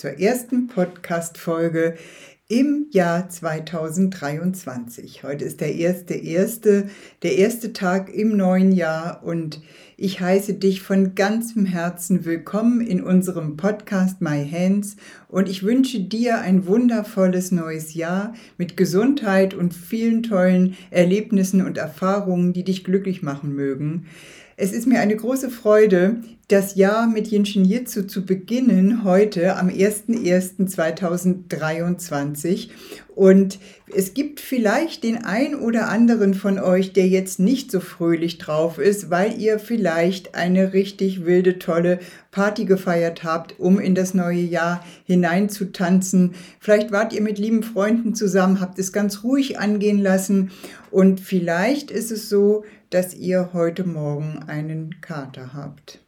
zur ersten Podcast-Folge im Jahr 2023. Heute ist der erste, erste, der erste Tag im neuen Jahr und ich heiße dich von ganzem Herzen willkommen in unserem Podcast My Hands und ich wünsche dir ein wundervolles neues Jahr mit Gesundheit und vielen tollen Erlebnissen und Erfahrungen, die dich glücklich machen mögen. Es ist mir eine große Freude, das Jahr mit Jinshin Jitsu zu beginnen, heute am 01.01.2023. Und es gibt vielleicht den ein oder anderen von euch, der jetzt nicht so fröhlich drauf ist, weil ihr vielleicht eine richtig wilde, tolle Party gefeiert habt, um in das neue Jahr hineinzutanzen. Vielleicht wart ihr mit lieben Freunden zusammen, habt es ganz ruhig angehen lassen. Und vielleicht ist es so, dass ihr heute Morgen einen Kater habt.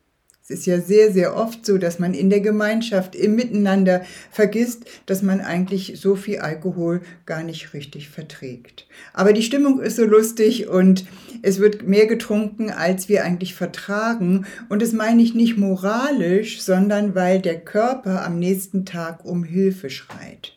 Es ist ja sehr, sehr oft so, dass man in der Gemeinschaft, im Miteinander vergisst, dass man eigentlich so viel Alkohol gar nicht richtig verträgt. Aber die Stimmung ist so lustig und es wird mehr getrunken, als wir eigentlich vertragen. Und das meine ich nicht moralisch, sondern weil der Körper am nächsten Tag um Hilfe schreit.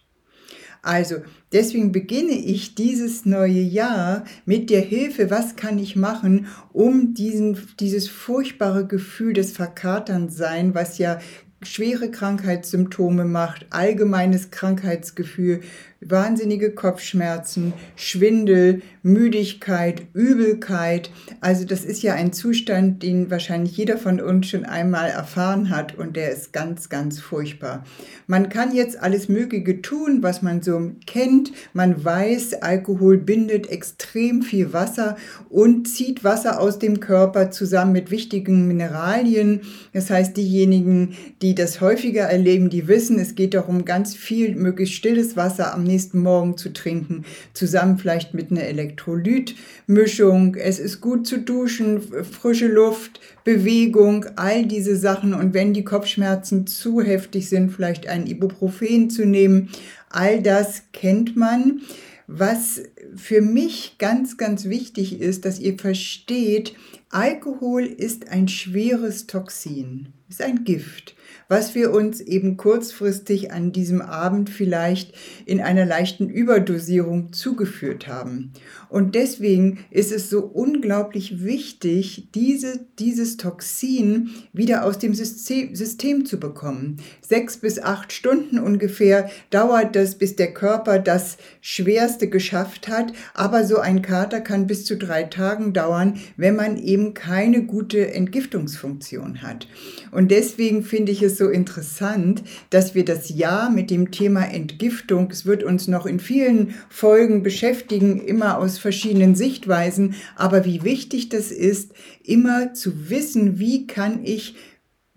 Also deswegen beginne ich dieses neue Jahr mit der Hilfe, was kann ich machen, um diesen, dieses furchtbare Gefühl des Verkaternsein, was ja schwere Krankheitssymptome macht, allgemeines Krankheitsgefühl, wahnsinnige Kopfschmerzen, Schwindel, Müdigkeit, Übelkeit. Also das ist ja ein Zustand, den wahrscheinlich jeder von uns schon einmal erfahren hat und der ist ganz, ganz furchtbar. Man kann jetzt alles Mögliche tun, was man so kennt. Man weiß, Alkohol bindet extrem viel Wasser und zieht Wasser aus dem Körper zusammen mit wichtigen Mineralien. Das heißt, diejenigen, die das häufiger erleben, die wissen, es geht darum, ganz viel möglichst stilles Wasser am nächsten Morgen zu trinken, zusammen vielleicht mit einer Elektrolytmischung. Es ist gut zu duschen, frische Luft, Bewegung, all diese Sachen. Und wenn die Kopfschmerzen zu heftig sind, vielleicht ein Ibuprofen zu nehmen. All das kennt man. Was für mich ganz, ganz wichtig ist, dass ihr versteht, Alkohol ist ein schweres Toxin, ist ein Gift was wir uns eben kurzfristig an diesem Abend vielleicht in einer leichten Überdosierung zugeführt haben. Und deswegen ist es so unglaublich wichtig, diese, dieses Toxin wieder aus dem System, System zu bekommen. Sechs bis acht Stunden ungefähr dauert das, bis der Körper das Schwerste geschafft hat. Aber so ein Kater kann bis zu drei Tagen dauern, wenn man eben keine gute Entgiftungsfunktion hat. Und deswegen finde ich es so interessant, dass wir das Jahr mit dem Thema Entgiftung, es wird uns noch in vielen Folgen beschäftigen, immer aus verschiedenen Sichtweisen, aber wie wichtig das ist, immer zu wissen, wie kann ich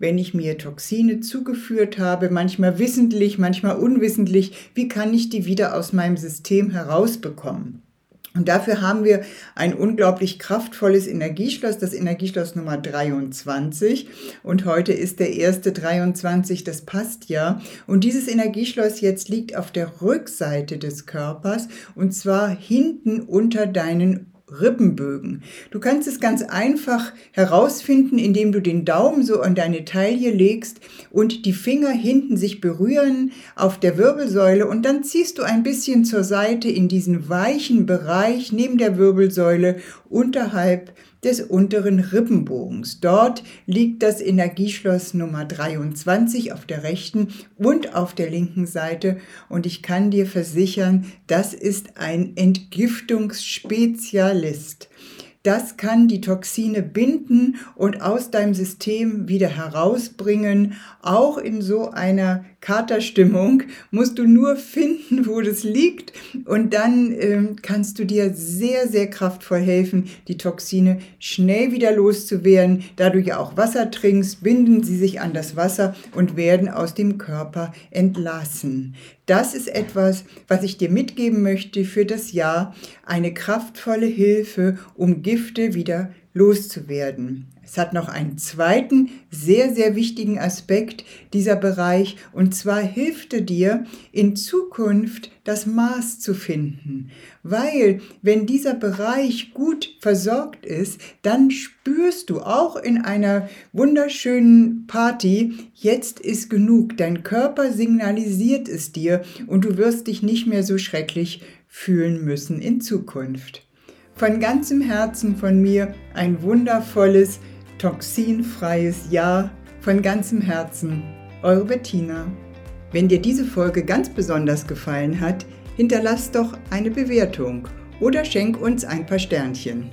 wenn ich mir Toxine zugeführt habe, manchmal wissentlich, manchmal unwissentlich, wie kann ich die wieder aus meinem System herausbekommen? Und dafür haben wir ein unglaublich kraftvolles Energieschloss, das Energieschloss Nummer 23. Und heute ist der erste 23, das passt ja. Und dieses Energieschloss jetzt liegt auf der Rückseite des Körpers und zwar hinten unter deinen Rippenbögen. Du kannst es ganz einfach herausfinden, indem du den Daumen so an deine Taille legst und die Finger hinten sich berühren auf der Wirbelsäule und dann ziehst du ein bisschen zur Seite in diesen weichen Bereich neben der Wirbelsäule unterhalb des unteren Rippenbogens. Dort liegt das Energieschloss Nummer 23 auf der rechten und auf der linken Seite und ich kann dir versichern, das ist ein Entgiftungsspezialist. Das kann die Toxine binden und aus deinem System wieder herausbringen, auch in so einer Katerstimmung musst du nur finden, wo das liegt und dann ähm, kannst du dir sehr, sehr kraftvoll helfen, die Toxine schnell wieder loszuwerden. Da du ja auch Wasser trinkst, binden sie sich an das Wasser und werden aus dem Körper entlassen. Das ist etwas, was ich dir mitgeben möchte für das Jahr. Eine kraftvolle Hilfe, um Gifte wieder loszuwerden. Es hat noch einen zweiten sehr, sehr wichtigen Aspekt, dieser Bereich, und zwar hilft er dir in Zukunft das Maß zu finden. Weil wenn dieser Bereich gut versorgt ist, dann spürst du auch in einer wunderschönen Party, jetzt ist genug. Dein Körper signalisiert es dir und du wirst dich nicht mehr so schrecklich fühlen müssen in Zukunft. Von ganzem Herzen von mir ein wundervolles toxinfreies Jahr von ganzem Herzen. Eure Bettina. Wenn dir diese Folge ganz besonders gefallen hat, hinterlass doch eine Bewertung oder schenk uns ein paar Sternchen.